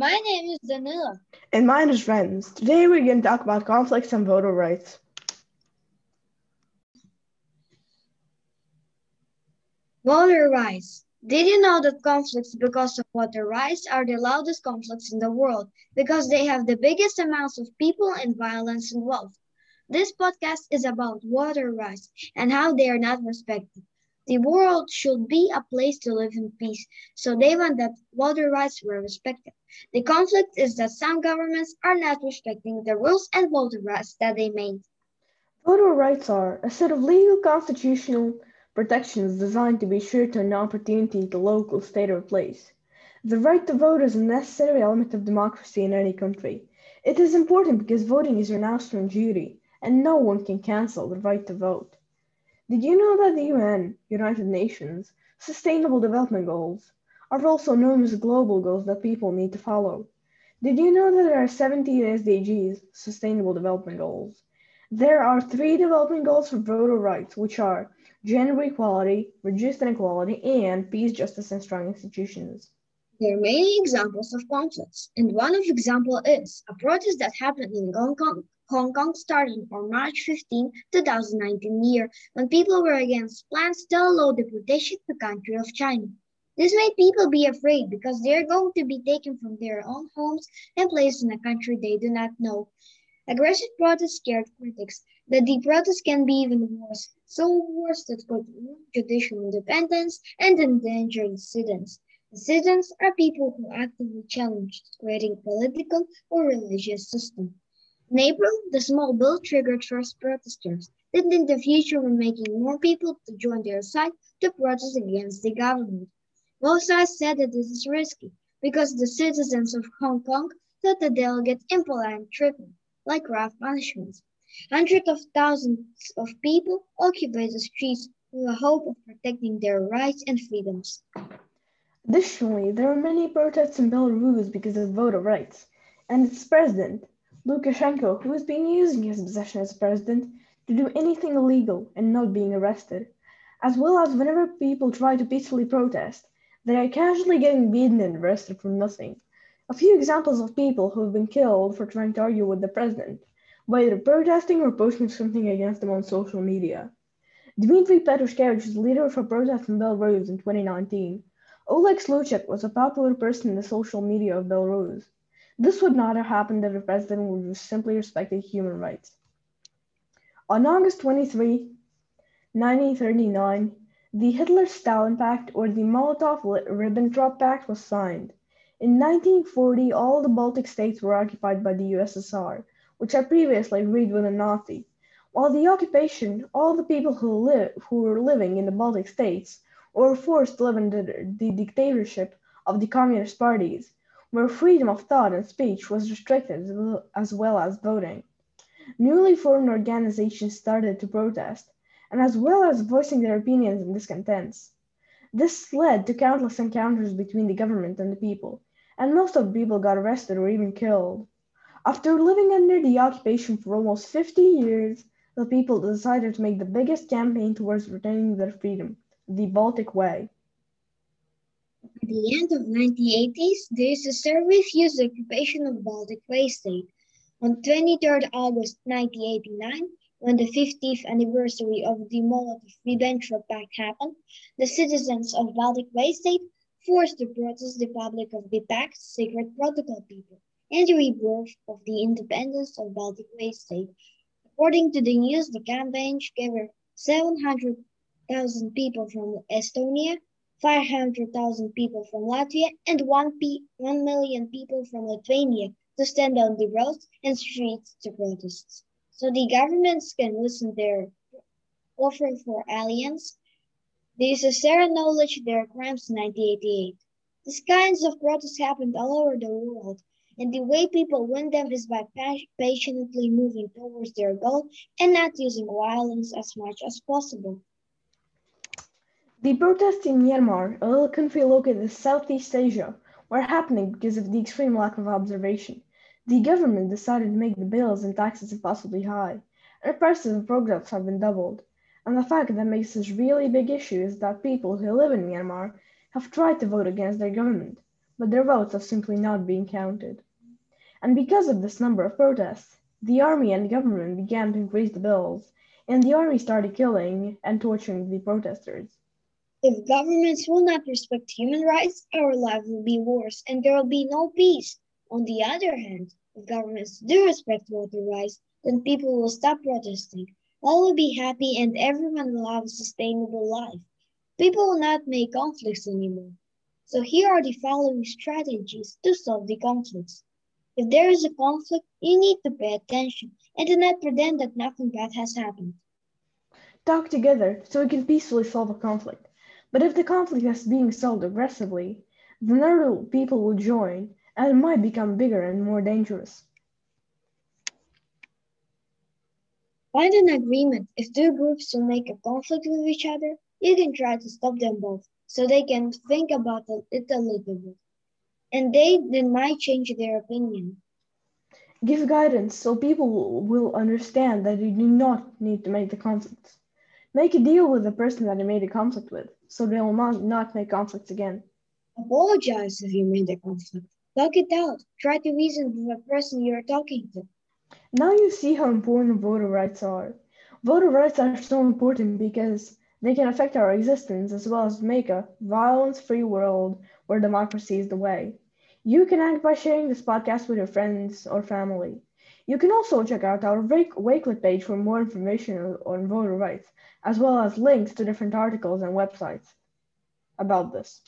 My name is Danila. And mine is Renz. Today we're going to talk about conflicts and voter rights. Voter rights. Did you know that conflicts because of voter rights are the loudest conflicts in the world because they have the biggest amounts of people and violence involved? This podcast is about voter rights and how they are not respected. The world should be a place to live in peace, so they want that voter rights were respected. The conflict is that some governments are not respecting the rules and voter rights that they made. Voter rights are a set of legal constitutional protections designed to be sure to an opportunity to local, state, or place. The right to vote is a necessary element of democracy in any country. It is important because voting is your national duty, and no one can cancel the right to vote. Did you know that the UN, United Nations, Sustainable Development Goals, are also known as global goals that people need to follow? Did you know that there are 17 SDGs, Sustainable Development Goals? There are three development goals for voter rights, which are gender equality, reduced inequality, and peace, justice, and strong institutions. There are many examples of conflicts, and one of example is a protest that happened in Hong Kong Hong Kong started on March 15, 2019 year when people were against plans to allow deportation to the country of China. This made people be afraid because they are going to be taken from their own homes and placed in a country they do not know. Aggressive protests scared critics that the protests can be even worse, so worse that could ruin judicial independence and endanger dissidents. Dissidents are people who actively challenge the creating political or religious system. In April, the small bill triggered first protesters, that in the future were making more people to join their side to protest against the government. Both sides said that this is risky because the citizens of Hong Kong thought that they'll get impolite treatment, like rough punishments. Hundreds of thousands of people occupied the streets with the hope of protecting their rights and freedoms. Additionally, there are many protests in Belarus because of voter rights, and its president, Lukashenko, who has been using his position as president to do anything illegal and not being arrested, as well as whenever people try to peacefully protest, they are casually getting beaten and arrested for nothing. A few examples of people who have been killed for trying to argue with the president, whether protesting or posting something against them on social media. Dmitry Petushkevich is leader of a protest in Belarus in 2019. Oleg Sluchek was a popular person in the social media of Belarus. This would not have happened if the president would have simply respected human rights. On August 23, 1939, the Hitler-Stalin Pact or the Molotov-Ribbentrop Pact was signed. In 1940, all the Baltic states were occupied by the USSR, which had previously agreed with the Nazi. While the occupation, all the people who, live, who were living in the Baltic states were forced to live under the dictatorship of the communist parties, where freedom of thought and speech was restricted as well as voting. Newly formed organizations started to protest, and as well as voicing their opinions and discontents. This led to countless encounters between the government and the people, and most of the people got arrested or even killed. After living under the occupation for almost 50 years, the people decided to make the biggest campaign towards retaining their freedom, the Baltic Way. At the end of 1980s, the USSR refused the occupation of Baltic Way State. On 23 August 1989, when the 50th anniversary of the Molotov-Ribbentrop Pact happened, the citizens of Baltic Way State forced to protest the public of the Pact's secret protocol people and the rebirth of the independence of Baltic Way State. According to the news, the campaign gathered 700,000 people from Estonia, 500,000 people from Latvia and 1, P 1 million people from Lithuania to stand on the roads and streets to protest. So the governments can listen their offer for alliance. The USSR acknowledged their crimes in 1988. These kinds of protests happened all over the world, and the way people win them is by patiently moving towards their goal and not using violence as much as possible. The protests in Myanmar, a little country located in Southeast Asia, were happening because of the extreme lack of observation. The government decided to make the bills and taxes impossibly high, and prices of products have been doubled. And the fact that makes this really big issue is that people who live in Myanmar have tried to vote against their government, but their votes are simply not being counted. And because of this number of protests, the army and government began to increase the bills, and the army started killing and torturing the protesters. If governments will not respect human rights, our life will be worse and there will be no peace. On the other hand, if governments do respect water rights, then people will stop protesting. All will be happy and everyone will have a sustainable life. People will not make conflicts anymore. So here are the following strategies to solve the conflicts. If there is a conflict, you need to pay attention and do not pretend that nothing bad has happened. Talk together so we can peacefully solve a conflict. But if the conflict is being solved aggressively, then other people will join and it might become bigger and more dangerous. Find an agreement. If two groups will make a conflict with each other, you can try to stop them both so they can think about it a little bit and they then might change their opinion. Give guidance so people will understand that you do not need to make the conflicts. Make a deal with the person that you made a conflict with, so they will not, not make conflicts again. Apologize if you made a conflict. Talk it out. Try to reason with the person you are talking to. Now you see how important voter rights are. Voter rights are so important because they can affect our existence as well as make a violence-free world where democracy is the way. You can act by sharing this podcast with your friends or family. You can also check out our Wakelet page for more information on voter rights, as well as links to different articles and websites about this.